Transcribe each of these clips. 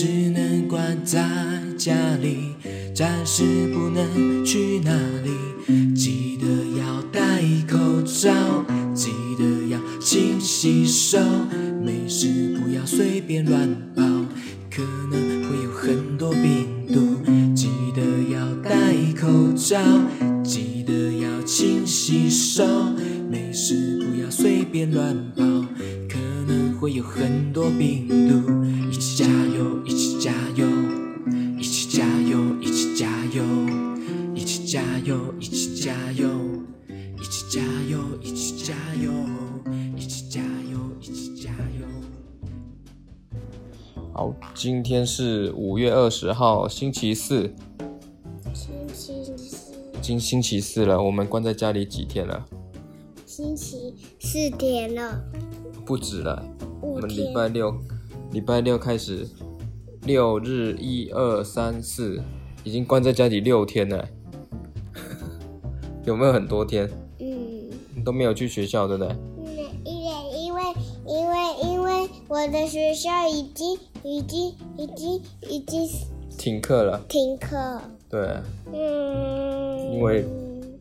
只能关在家里，暂时不能去哪里。记得要戴口罩，记得要勤洗手，今天是五月二十号，星期四，星期四，已经星期四了。我们关在家里几天了？星期四天了，不止了。我们礼。拜六，礼拜六开始，六日一二三四，已经关在家里六天了。有没有很多天？嗯，你都没有去学校，对不对？我的学校已经已经已经已经停课了，停课。对，嗯，因为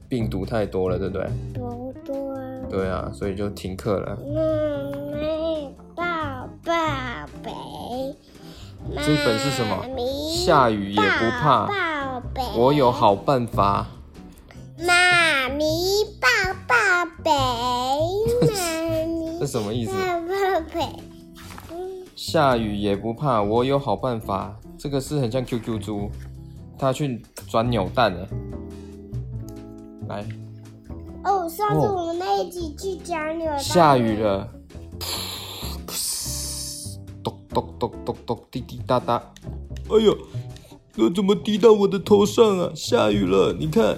病毒太多了，对不对？不对。对啊，所以就停课了。嗯，宝宝贝。这一本是什么妈下雨也不怕。我有好办法。妈咪抱抱呗，妈咪 这什么意思？抱抱贝，下雨也不怕，我有好办法。这个是很像 QQ 猪，它去转扭蛋了。来，哦，上次我们那一集去讲扭蛋，下雨，了，咚咚咚咚咚，滴滴答答。哎呦，这怎么滴到我的头上啊？下雨了，你看，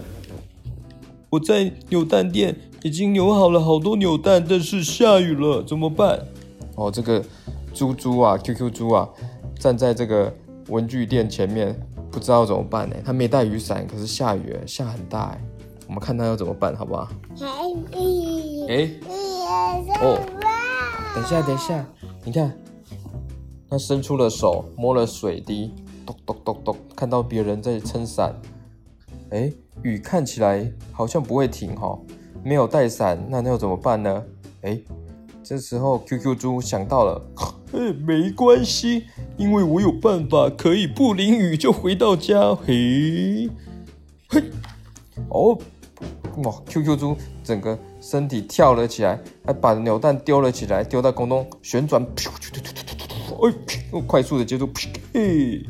我在扭蛋店已经扭好了好多扭蛋，但是下雨了，怎么办？哦，这个猪猪啊，QQ 猪啊，站在这个文具店前面，不知道怎么办呢？他没带雨伞，可是下雨了，下很大哎。我们看他要怎么办，好不好？哎、哦哇等一下，等一下，你看，他伸出了手，摸了水滴，咚咚咚咚，看到别人在撑伞，哎，雨看起来好像不会停哈、没有带伞，那那要怎么办呢？哎，这时候 QQ 猪想到了，哎，没关系，因为我有办法可以不淋雨就回到家，嘿，嘿，哦，哇！QQ 猪整个身体跳了起来，还把扭蛋丢了起来，丢到空中旋转，噗噗噗噗噗噗噗哎，快速的接住，嘿，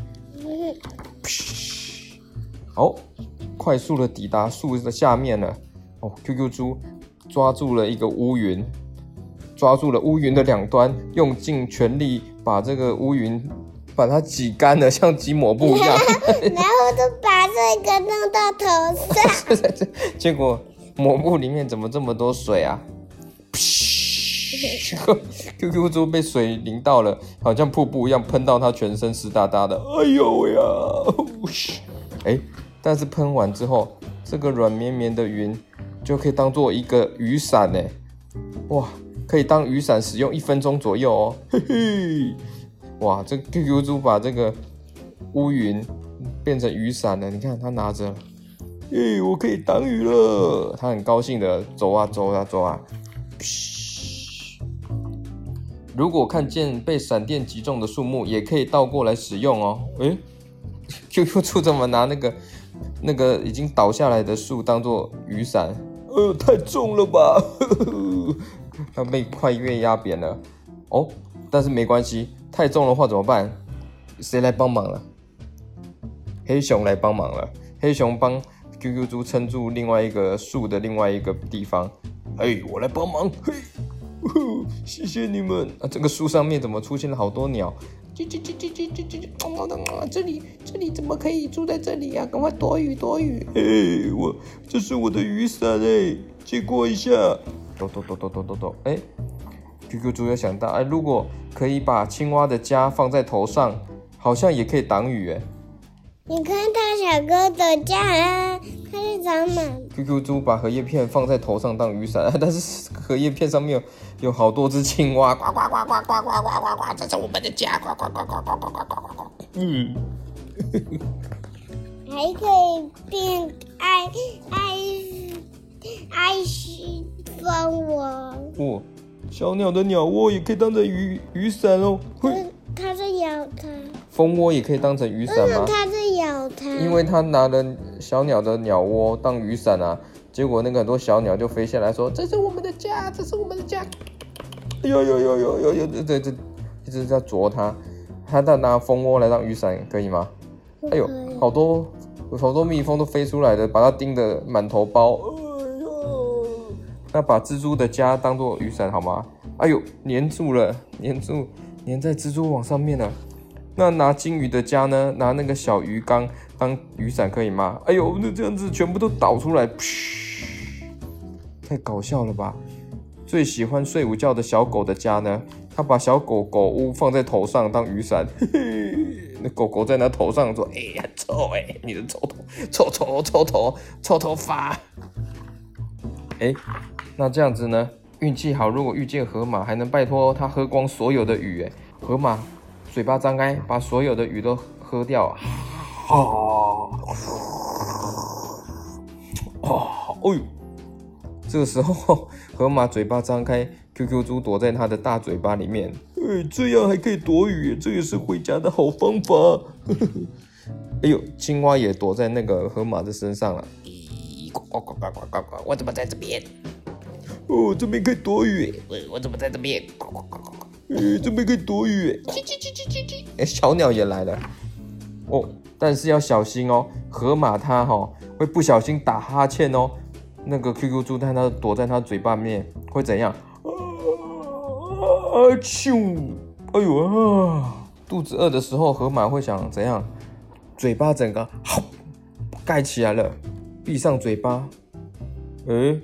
噗好，快速的抵达树的下面了。哦，QQ 猪抓住了一个乌云，抓住了乌云的两端，用尽全力把这个乌云把它挤干了，像挤抹布一样。然后就把这个弄到头上，结果抹布里面怎么这么多水啊？QQ 猪被水淋到了，好像瀑布一样喷到它全身湿哒哒的。哎呦喂呀！哎，但是喷完之后，这个软绵绵的云就可以当做一个雨伞呢。哇，可以当雨伞使用一分钟左右哦。嘿嘿，哇，这 QQ 猪把这个乌云变成雨伞了。你看他拿着。耶！我可以挡雨了。他很高兴的走啊走啊走啊。嘘如果看见被闪电击中的树木，也可以倒过来使用哦。诶 q q 猪怎么拿那个那个已经倒下来的树当做雨伞？呃，太重了吧！它被快运压扁了哦，但是没关系，太重的话怎么办？谁来帮忙了？黑熊来帮忙了。黑熊帮 QQ 猪撑住另外一个树的另外一个地方。哎，我来帮忙。嘿，呼谢谢你们。啊，这个树上面怎么出现了好多鸟？叽叽叽叽叽叽叽。这里这里怎么可以住在这里呀？赶快躲雨躲雨。哎，我这是我的雨伞哎，借过一下。抖抖抖抖抖抖抖，哎，QQ 猪又想到，哎，如果可以把青蛙的家放在头上，好像也可以挡雨哎。你看大小哥的家啊，它是长满。QQ 猪把荷叶片放在头上当雨伞，但是荷叶片上面有有好多只青蛙，呱呱呱呱呱呱呱呱呱，这是我们的家，呱呱呱呱呱呱呱呱呱呱。嗯，还可以变爱爱爱是蜂窝。哦，小鸟的鸟窝也可以当成雨雨伞哦。会，它在咬它。蜂窝也可以当成雨伞吗？它在咬它。因为它拿了小鸟的鸟窝当雨伞啊，结果那个很多小鸟就飞下来说：“这是我们的家，这是我们的家。”哎呦呦呦呦呦呦！这这这一直在啄它，它在拿蜂窝来当雨伞，可以吗？哎呦，好多好多蜜蜂都飞出来的，把它叮得满头包。那把蜘蛛的家当做雨伞好吗？哎呦，粘住了，粘住，粘在蜘蛛网上面了。那拿金鱼的家呢？拿那个小鱼缸当雨伞可以吗？哎呦，那这样子全部都倒出来，太搞笑了吧！最喜欢睡午觉的小狗的家呢？他把小狗狗屋放在头上当雨伞，嘿嘿，那狗狗在那头上说：“哎，很臭哎，你的臭头，臭头，臭头，臭头发。”哎，那这样子呢？运气好，如果遇见河马，还能拜托他喝光所有的雨。哎，河马。嘴巴张开，把所有的雨都喝掉。啊！哦，哎呦！这个时候，河马嘴巴张开，QQ 猪躲在它的大嘴巴里面。哎，这样还可以躲雨，这也是回家的好方法。哎呦，青蛙也躲在那个河马的身上了。咦，呱呱呱呱呱呱呱！我怎么在这边？哦，这边可以躲雨。我我怎么在这边？呱呱呱呱呱！呃，这边可以躲雨。叽叽叽叽叽叽。哎，小鸟也来了。哦，但是要小心哦，河马它哈会不小心打哈欠哦。那个 QQ 猪它它躲在它嘴巴面会怎样？啊啾！哎呦啊！肚子饿的时候，河马会想怎样？嘴巴整个好盖起来了，闭上嘴巴。哎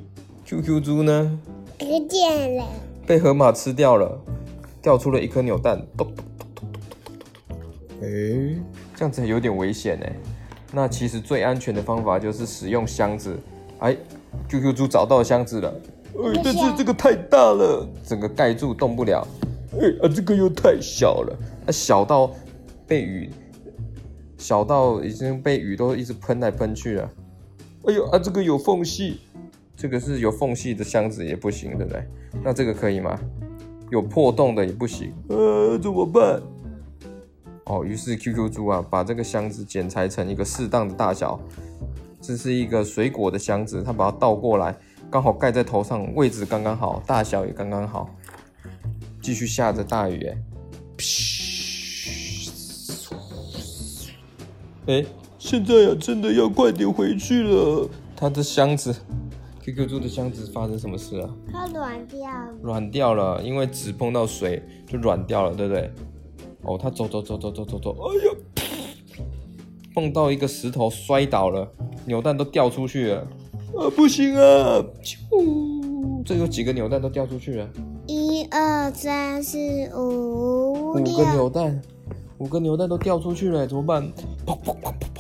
，QQ 猪呢？不见了。被河马吃掉了。掉出了一颗扭蛋，咚咚咚咚咚咚咚咚咚。哎，这样子有点危险哎。那其实最安全的方法就是使用箱子。哎，QQ 猪找到箱子了。哎，但是这个太大了，整个盖住动不了。哎啊，这个又太小了，啊小到被雨，小到已经被雨都一直喷来喷去了。哎呦啊，这个有缝隙，这个是有缝隙的箱子也不行，对不对？那这个可以吗？有破洞的也不行，呃，怎么办？哦，于是 QQ 猪啊，把这个箱子剪裁成一个适当的大小。这是一个水果的箱子，它把它倒过来，刚好盖在头上，位置刚刚好，大小也刚刚好。继续下着大雨，哎，哎，现在呀，真的要快点回去了。它的箱子。QQ 猪的箱子发生什么事了？它软掉了。软掉了，因为纸碰到水就软掉了，对不对？哦，它走走走走走走走，哎呀，碰到一个石头摔倒了，扭蛋都掉出去了。啊，不行啊！啾，这有几个扭蛋都掉出去了。一二三四五，五个扭蛋，五个扭蛋都掉出去了，怎么办？砰砰砰砰。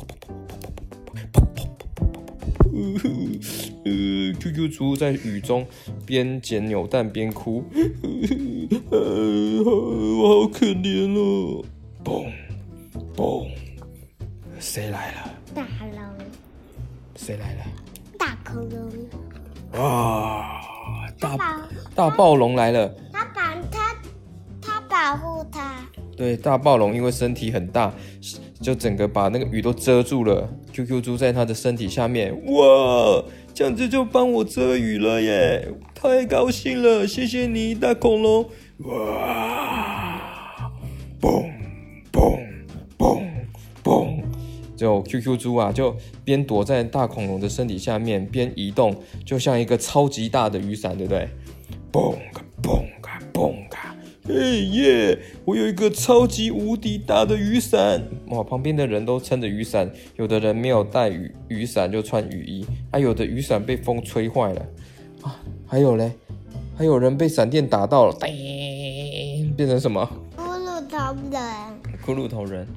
，QQ 猪在雨中边捡扭蛋边哭，我 好可怜哦！嘣嘣，谁来了？大龙。谁来了？大恐龙。啊！大大暴龙来了。他保他，他保护他。对，大暴龙因为身体很大。就整个把那个雨都遮住了，QQ 猪在它的身体下面，哇，这样子就帮我遮雨了耶，太高兴了，谢谢你，大恐龙，哇，嘣嘣嘣嘣，就 QQ 猪啊，就边躲在大恐龙的身体下面，边移动，就像一个超级大的雨伞，对不对？嘣嘣嘣耶！我有一个超级无敌大的雨伞哇！旁边的人都撑着雨伞，有的人没有带雨雨伞就穿雨衣，还有的雨伞被风吹坏了啊！还有嘞，还有人被闪电打到了，叮，变成什么？骷髅头人。骷髅头人。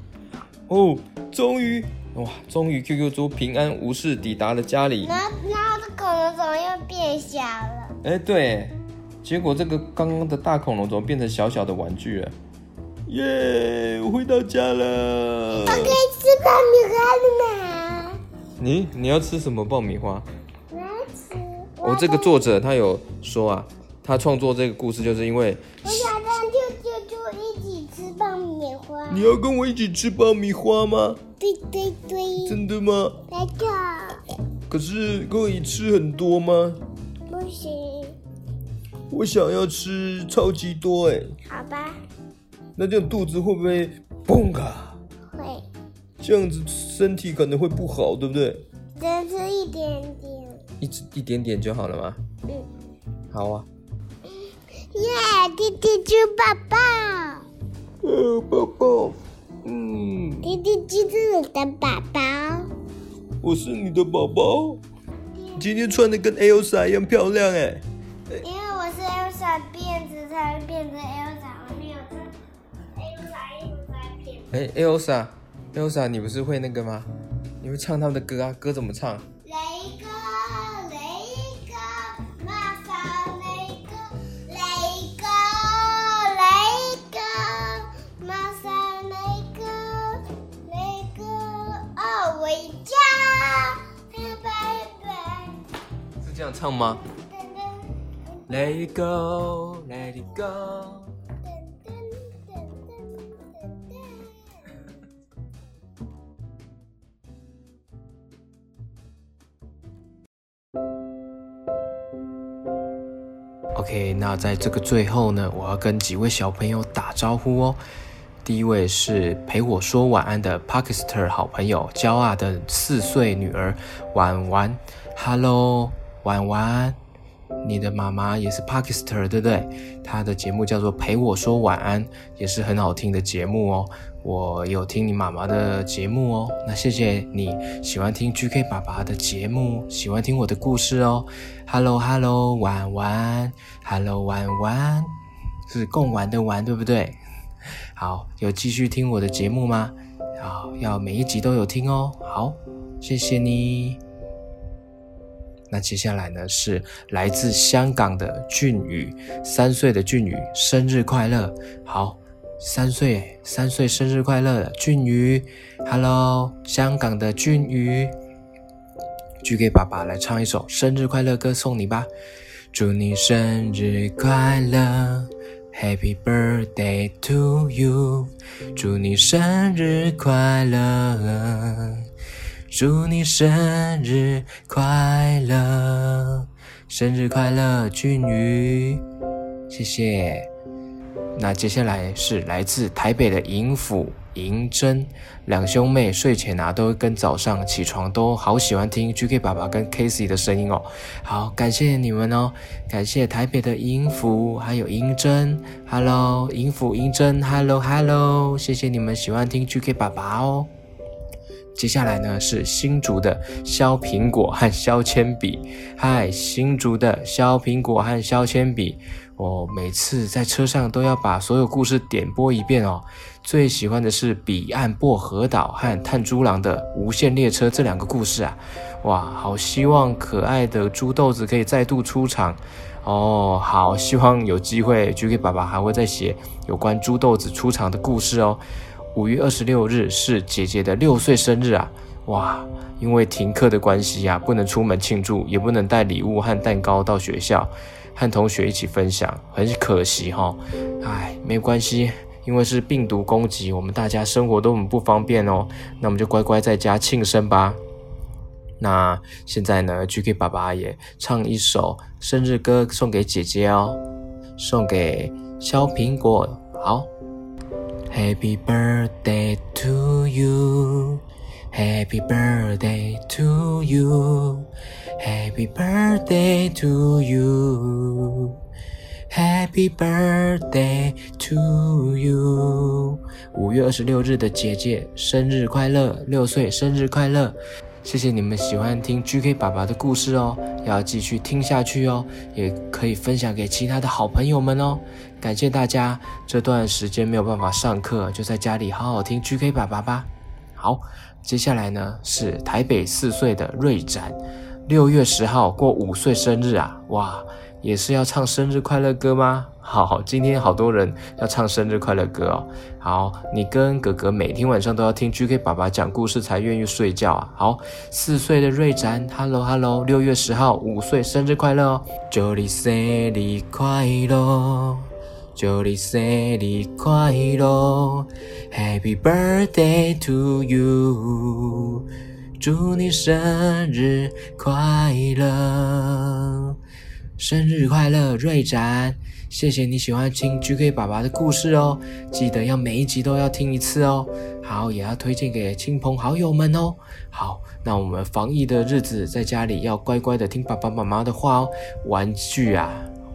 哦，终于，哇，终于 QQ 猪平安无事抵达了家里。然后，然后这恐龙怎么又变小了？哎，对，结果这个刚刚的大恐龙怎么变成小小的玩具了？耶，我回到家了。我可以吃爆米花了吗？你你要吃什么爆米花？我要吃。我、这个作者他有说啊，他创作这个故事就是因为我想跟舅舅舅一起吃爆米花。你要跟我一起吃爆米花吗？对对对。真的吗？来个。可是可以吃很多吗？不行。我想要吃超级多哎。好吧。那这样肚子会不会蹦啊？会。这样子身体可能会不好，对不对？只吃一点点。一吃一点点就好了吗？嗯。好啊。耶，弟弟猪宝宝。呃，宝宝。嗯。弟弟猪是你的宝宝。我是你的宝宝。今天穿的跟 Elsa 一样漂亮哎。哎，Elsa，Elsa，你不是会那个吗？你会唱他们的歌啊？歌怎么唱？雷哥，雷哥，马上雷哥，雷哥，雷哥，马上雷哥，雷哥，哦，回家，拜拜。是这样唱吗？Let it go, let it go。那在这个最后呢，我要跟几位小朋友打招呼哦。第一位是陪我说晚安的巴基斯坦好朋友，骄傲的四岁女儿婉婉。Hello，婉婉，你的妈妈也是 Parkister 对不对？她的节目叫做陪我说晚安，也是很好听的节目哦。我有听你妈妈的节目哦，那谢谢你喜欢听 GK 爸爸的节目，喜欢听我的故事哦。Hello Hello，晚晚，Hello 晚晚，是共玩的玩对不对？好，有继续听我的节目吗？好，要每一集都有听哦。好，谢谢你。那接下来呢是来自香港的俊宇，三岁的俊宇，生日快乐！好。三岁，三岁生日快乐，俊宇，Hello，香港的俊宇，举给爸爸来唱一首生日快乐歌送你吧，祝你生日快乐，Happy birthday to you，祝你生日快乐，祝你生日快乐，生日快乐，俊宇，谢谢。那接下来是来自台北的银府银针两兄妹，睡前啊都跟早上起床都好喜欢听 GK 爸爸跟 Casey 的声音哦。好，感谢你们哦，感谢台北的银府还有银针，Hello，银府银珍，Hello Hello，谢谢你们喜欢听 GK 爸爸哦。接下来呢是新竹的削苹果和削铅笔，嗨，新竹的削苹果和削铅笔。我每次在车上都要把所有故事点播一遍哦。最喜欢的是彼岸薄荷岛和炭猪郎的无限列车这两个故事啊！哇，好希望可爱的猪豆子可以再度出场哦！好希望有机会，GK 爸爸还会再写有关猪豆子出场的故事哦。五月二十六日是姐姐的六岁生日啊！哇，因为停课的关系呀，不能出门庆祝，也不能带礼物和蛋糕到学校。和同学一起分享，很可惜哈，哎，没关系，因为是病毒攻击，我们大家生活都很不方便哦。那我们就乖乖在家庆生吧。那现在呢，GK 爸爸也唱一首生日歌送给姐姐哦，送给削苹果。好 ，Happy birthday to you。Happy birthday to you, Happy birthday to you, Happy birthday to you。五月二十六日的姐姐生日快乐，六岁生日快乐！ 谢谢你们喜欢听 GK 爸爸的故事哦，要继续听下去哦，也可以分享给其他的好朋友们哦。 感谢大家这段时间没有办法上课，就在家里好好听 GK 爸爸吧。好，接下来呢是台北四岁的瑞展，六月十号过五岁生日啊，哇！也是要唱生日快乐歌吗？好，今天好多人要唱生日快乐歌哦。好，你跟哥哥每天晚上都要听 GK 爸爸讲故事才愿意睡觉啊。好，四岁的瑞展，Hello Hello，六月十号五岁生日快乐哦！祝你生日快乐，祝你生日快乐，Happy birthday to you，祝你生日快乐。生日快乐，瑞展！谢谢你喜欢听 GK 爸爸的故事哦，记得要每一集都要听一次哦。好，也要推荐给亲朋好友们哦。好，那我们防疫的日子在家里要乖乖的听爸爸妈妈的话哦。玩具啊，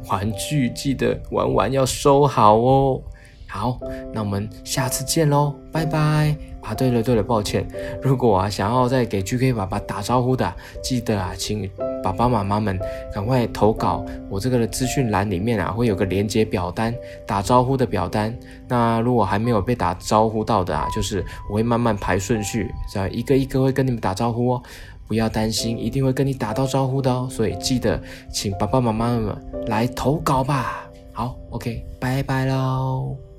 玩具记得玩完要收好哦。好，那我们下次见喽，拜拜。啊，对了对了，抱歉，如果啊想要再给 GK 爸爸打招呼的，记得啊，请爸爸妈妈们赶快投稿，我这个的资讯栏里面啊会有个连接表单，打招呼的表单。那如果还没有被打招呼到的啊，就是我会慢慢排顺序，这一个一个会跟你们打招呼哦，不要担心，一定会跟你打到招呼的哦。所以记得请爸爸妈妈们来投稿吧。好，OK，拜拜喽。